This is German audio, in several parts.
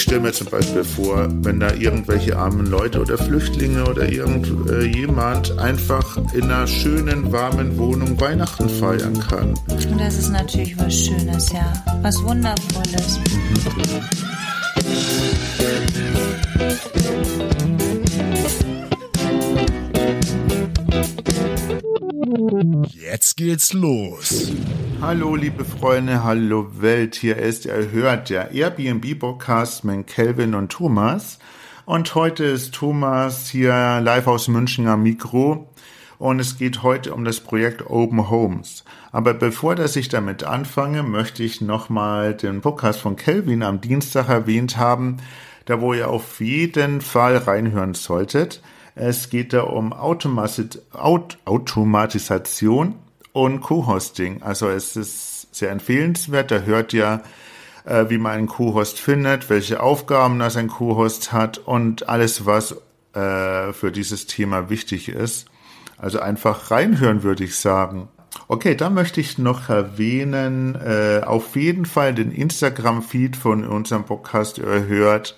Ich stelle mir zum Beispiel vor, wenn da irgendwelche armen Leute oder Flüchtlinge oder irgendjemand äh, einfach in einer schönen, warmen Wohnung Weihnachten feiern kann. Das ist natürlich was Schönes, ja. Was Wundervolles. Jetzt geht's los. Hallo liebe Freunde, hallo Welt. Hier ist, ihr hört der Airbnb-Podcast mit Kelvin und Thomas. Und heute ist Thomas hier live aus München am Mikro. Und es geht heute um das Projekt Open Homes. Aber bevor dass ich damit anfange, möchte ich nochmal den Podcast von Kelvin am Dienstag erwähnt haben, da wo ihr auf jeden Fall reinhören solltet. Es geht da um Automatis Automatisation und Co-Hosting. Also es ist sehr empfehlenswert. Da hört ja, äh, wie man einen Co-Host findet, welche Aufgaben das ein Co-Host hat und alles, was äh, für dieses Thema wichtig ist. Also einfach reinhören, würde ich sagen. Okay, dann möchte ich noch erwähnen, äh, auf jeden Fall den Instagram-Feed von unserem Podcast ihr hört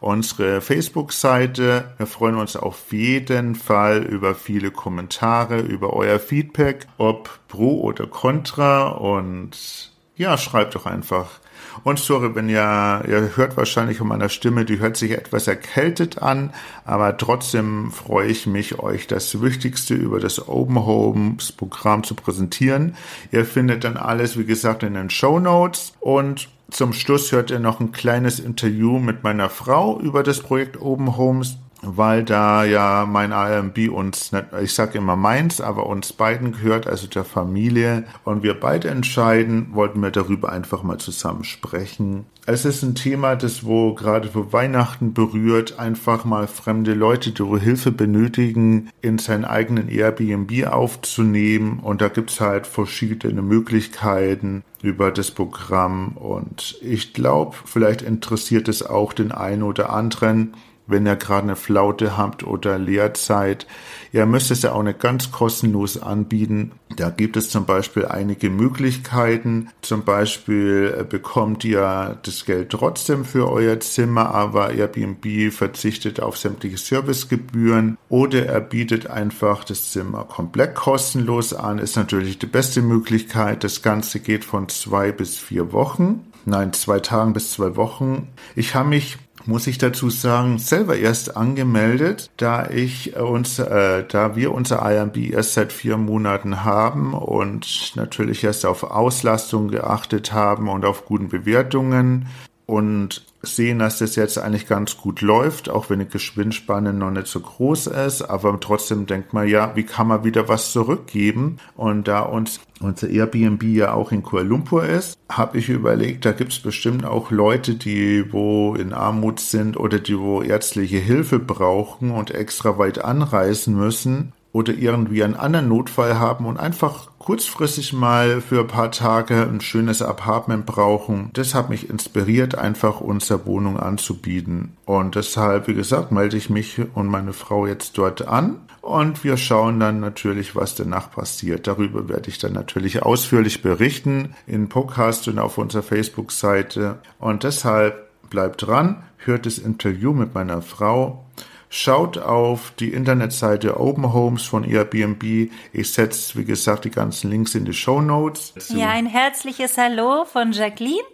unsere Facebook-Seite. Wir freuen uns auf jeden Fall über viele Kommentare, über euer Feedback, ob pro oder contra und ja, schreibt doch einfach. Und sorry, wenn ihr, ihr hört wahrscheinlich von meiner Stimme, die hört sich etwas erkältet an, aber trotzdem freue ich mich, euch das Wichtigste über das Open Homes Programm zu präsentieren. Ihr findet dann alles, wie gesagt, in den Show Notes und zum Schluss hört ihr noch ein kleines Interview mit meiner Frau über das Projekt Open Homes, weil da ja mein AMB uns, ich sage immer meins, aber uns beiden gehört, also der Familie. Und wir beide entscheiden, wollten wir darüber einfach mal zusammen sprechen. Es ist ein Thema, das wo gerade für Weihnachten berührt, einfach mal fremde Leute, die Hilfe benötigen, in seinen eigenen Airbnb aufzunehmen. Und da gibt's halt verschiedene Möglichkeiten über das Programm. Und ich glaube, vielleicht interessiert es auch den einen oder anderen, wenn ihr gerade eine Flaute habt oder Lehrzeit. Ihr müsst es ja auch nicht ganz kostenlos anbieten. Da gibt es zum Beispiel einige Möglichkeiten. Zum Beispiel äh, bekommt ihr das Geld trotzdem für euer Zimmer, aber Airbnb verzichtet auf sämtliche Servicegebühren oder er bietet einfach das Zimmer komplett kostenlos an. Ist natürlich die beste Möglichkeit. Das Ganze geht von zwei bis vier Wochen. Nein, zwei Tagen bis zwei Wochen. Ich habe mich muss ich dazu sagen, selber erst angemeldet, da ich uns, äh, da wir unser IMB erst seit vier Monaten haben und natürlich erst auf Auslastung geachtet haben und auf guten Bewertungen und sehen, dass das jetzt eigentlich ganz gut läuft, auch wenn die Geschwindspanne noch nicht so groß ist, aber trotzdem denkt man ja, wie kann man wieder was zurückgeben? Und da uns unser Airbnb ja auch in Kuala Lumpur ist, habe ich überlegt, da gibt es bestimmt auch Leute, die wo in Armut sind oder die wo ärztliche Hilfe brauchen und extra weit anreisen müssen oder irgendwie einen anderen Notfall haben und einfach kurzfristig mal für ein paar Tage ein schönes Apartment brauchen. Das hat mich inspiriert, einfach unsere Wohnung anzubieten. Und deshalb, wie gesagt, melde ich mich und meine Frau jetzt dort an. Und wir schauen dann natürlich, was danach passiert. Darüber werde ich dann natürlich ausführlich berichten in Podcast und auf unserer Facebook-Seite. Und deshalb bleibt dran, hört das Interview mit meiner Frau Schaut auf die Internetseite Open Homes von Airbnb. Ich setze, wie gesagt, die ganzen Links in die Show Notes. Ja, ein herzliches Hallo von Jacqueline.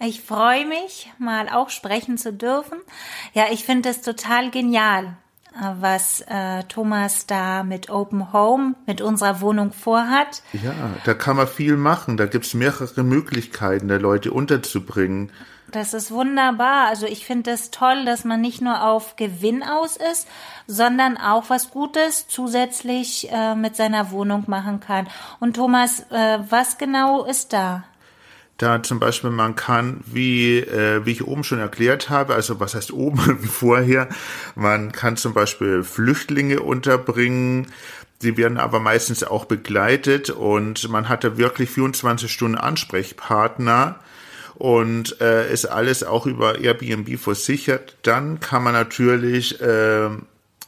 Ich freue mich, mal auch sprechen zu dürfen. Ja, ich finde es total genial. was äh, Thomas da mit Open Home, mit unserer Wohnung vorhat. Ja, da kann man viel machen. Da gibt's mehrere Möglichkeiten, da Leute unterzubringen. Das ist wunderbar. Also ich finde es das toll, dass man nicht nur auf Gewinn aus ist, sondern auch was Gutes zusätzlich äh, mit seiner Wohnung machen kann. Und Thomas, äh, was genau ist da? Da zum Beispiel man kann, wie, äh, wie ich oben schon erklärt habe, also was heißt oben wie vorher, man kann zum Beispiel Flüchtlinge unterbringen, Sie werden aber meistens auch begleitet und man hat da wirklich 24 Stunden Ansprechpartner und äh, ist alles auch über Airbnb versichert, dann kann man natürlich äh,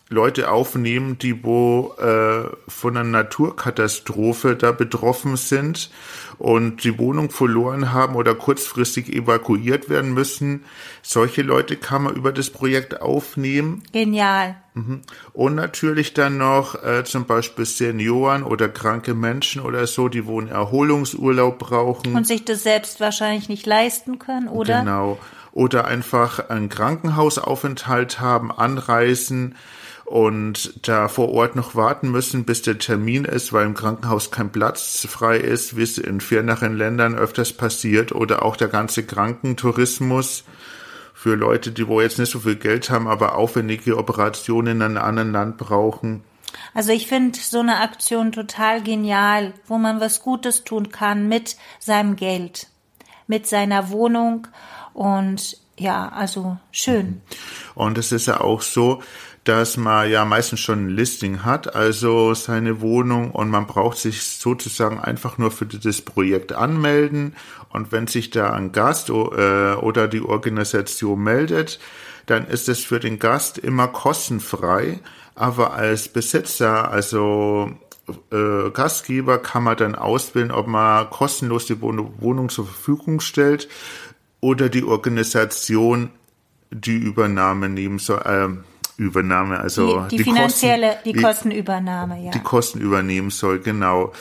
Leute aufnehmen, die wo äh, von einer Naturkatastrophe da betroffen sind und die Wohnung verloren haben oder kurzfristig evakuiert werden müssen. Solche Leute kann man über das Projekt aufnehmen. Genial. Mhm. Und natürlich dann noch äh, zum Beispiel Senioren oder kranke Menschen oder so, die wo einen Erholungsurlaub brauchen. Und sich das selbst wahrscheinlich nicht leisten können, oder? Genau. Oder einfach einen Krankenhausaufenthalt haben, anreisen und da vor Ort noch warten müssen, bis der Termin ist, weil im Krankenhaus kein Platz frei ist, wie es in ferneren Ländern öfters passiert, oder auch der ganze Krankentourismus für Leute, die wo jetzt nicht so viel Geld haben, aber aufwendige Operationen in einem anderen Land brauchen. Also ich finde so eine Aktion total genial, wo man was Gutes tun kann mit seinem Geld, mit seiner Wohnung und ja, also schön. Und es ist ja auch so, dass man ja meistens schon ein Listing hat, also seine Wohnung und man braucht sich sozusagen einfach nur für das Projekt anmelden und wenn sich da ein Gast äh, oder die Organisation meldet, dann ist es für den Gast immer kostenfrei, aber als Besitzer, also äh, Gastgeber kann man dann auswählen, ob man kostenlos die Wohnung zur Verfügung stellt oder die Organisation die Übernahme nehmen soll. Äh, Übernahme, also die, die, die finanzielle, Kosten, die Kostenübernahme, ja. Die Kosten übernehmen soll, genau.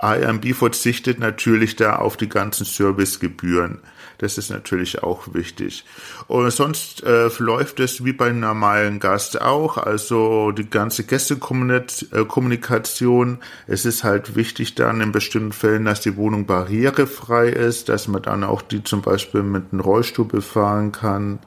IMB verzichtet natürlich da auf die ganzen Servicegebühren. Das ist natürlich auch wichtig. Und sonst äh, läuft es wie bei einem normalen Gast auch, also die ganze Gästekommunikation. Es ist halt wichtig dann in bestimmten Fällen, dass die Wohnung barrierefrei ist, dass man dann auch die zum Beispiel mit einem Rollstuhl befahren kann.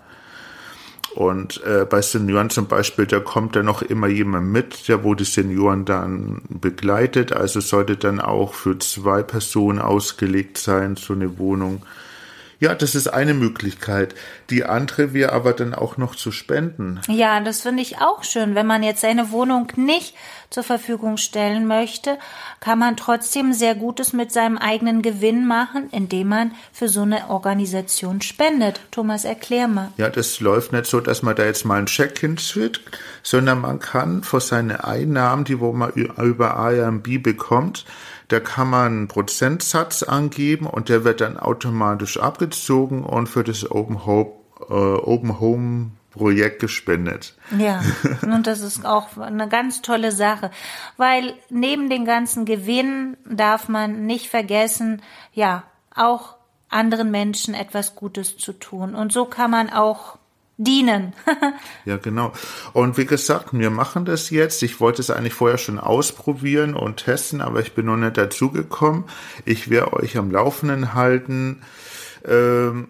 Und äh, bei Senioren zum Beispiel, da kommt dann noch immer jemand mit, der wo die Senioren dann begleitet. Also sollte dann auch für zwei Personen ausgelegt sein, so eine Wohnung. Ja, das ist eine Möglichkeit. Die andere wäre aber dann auch noch zu spenden. Ja, das finde ich auch schön. Wenn man jetzt seine Wohnung nicht zur Verfügung stellen möchte, kann man trotzdem sehr Gutes mit seinem eigenen Gewinn machen, indem man für so eine Organisation spendet. Thomas, erklär mal. Ja, das läuft nicht so, dass man da jetzt mal einen Check hinschickt, sondern man kann für seine Einnahmen, die wo man über IMB bekommt, da kann man einen Prozentsatz angeben und der wird dann automatisch abgezogen und für das Open Home, äh, Open Home Projekt gespendet. Ja, und das ist auch eine ganz tolle Sache, weil neben den ganzen Gewinnen darf man nicht vergessen, ja, auch anderen Menschen etwas Gutes zu tun. Und so kann man auch dienen. ja, genau. Und wie gesagt, wir machen das jetzt. Ich wollte es eigentlich vorher schon ausprobieren und testen, aber ich bin noch nicht dazugekommen. Ich werde euch am Laufenden halten. Ähm,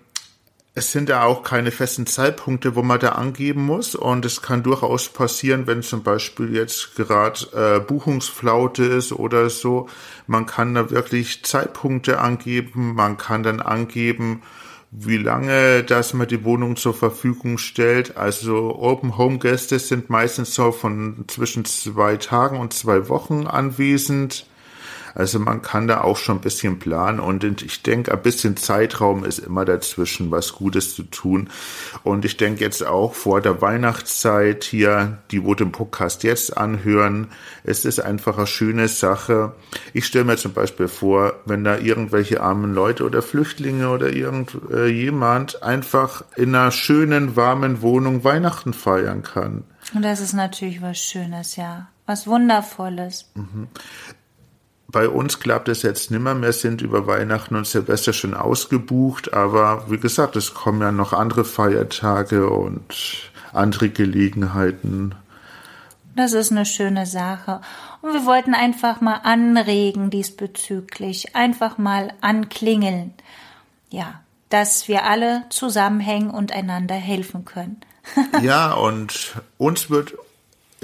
es sind ja auch keine festen Zeitpunkte, wo man da angeben muss. Und es kann durchaus passieren, wenn zum Beispiel jetzt gerade äh, Buchungsflaute ist oder so. Man kann da wirklich Zeitpunkte angeben. Man kann dann angeben, wie lange dass man die Wohnung zur Verfügung stellt. Also Open Home Gäste sind meistens so von zwischen zwei Tagen und zwei Wochen anwesend. Also man kann da auch schon ein bisschen planen und ich denke, ein bisschen Zeitraum ist immer dazwischen, was Gutes zu tun. Und ich denke jetzt auch vor der Weihnachtszeit hier, die wo den Podcast jetzt anhören, es ist einfach eine schöne Sache. Ich stelle mir zum Beispiel vor, wenn da irgendwelche armen Leute oder Flüchtlinge oder irgendjemand äh, einfach in einer schönen, warmen Wohnung Weihnachten feiern kann. Und das ist natürlich was Schönes, ja. Was Wundervolles. Mhm. Bei uns klappt es jetzt nimmer mehr, sind über Weihnachten und Silvester schon ausgebucht, aber wie gesagt, es kommen ja noch andere Feiertage und andere Gelegenheiten. Das ist eine schöne Sache. Und wir wollten einfach mal anregen diesbezüglich, einfach mal anklingeln. Ja, dass wir alle zusammenhängen und einander helfen können. ja, und uns wird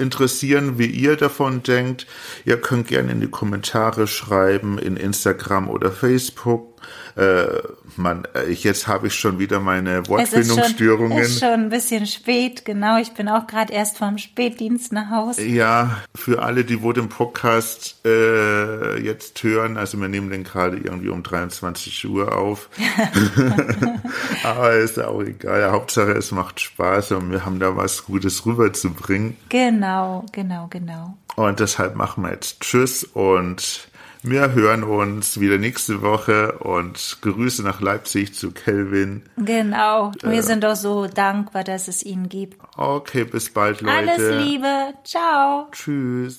interessieren, wie ihr davon denkt. Ihr könnt gerne in die Kommentare schreiben, in Instagram oder Facebook. Äh, Mann, äh, jetzt habe ich schon wieder meine Wortfindungsstörungen. Es ist schon, ist schon ein bisschen spät, genau. Ich bin auch gerade erst vom Spätdienst nach Hause. Ja, für alle, die wohl den Podcast äh, jetzt hören, also wir nehmen den gerade irgendwie um 23 Uhr auf. Aber ist auch egal. Hauptsache, es macht Spaß und wir haben da was Gutes rüberzubringen. Genau, genau, genau. Und deshalb machen wir jetzt Tschüss und wir hören uns wieder nächste Woche und Grüße nach Leipzig zu Kelvin. Genau. Wir äh, sind auch so dankbar, dass es ihn gibt. Okay, bis bald, Leute. Alles Liebe. Ciao. Tschüss.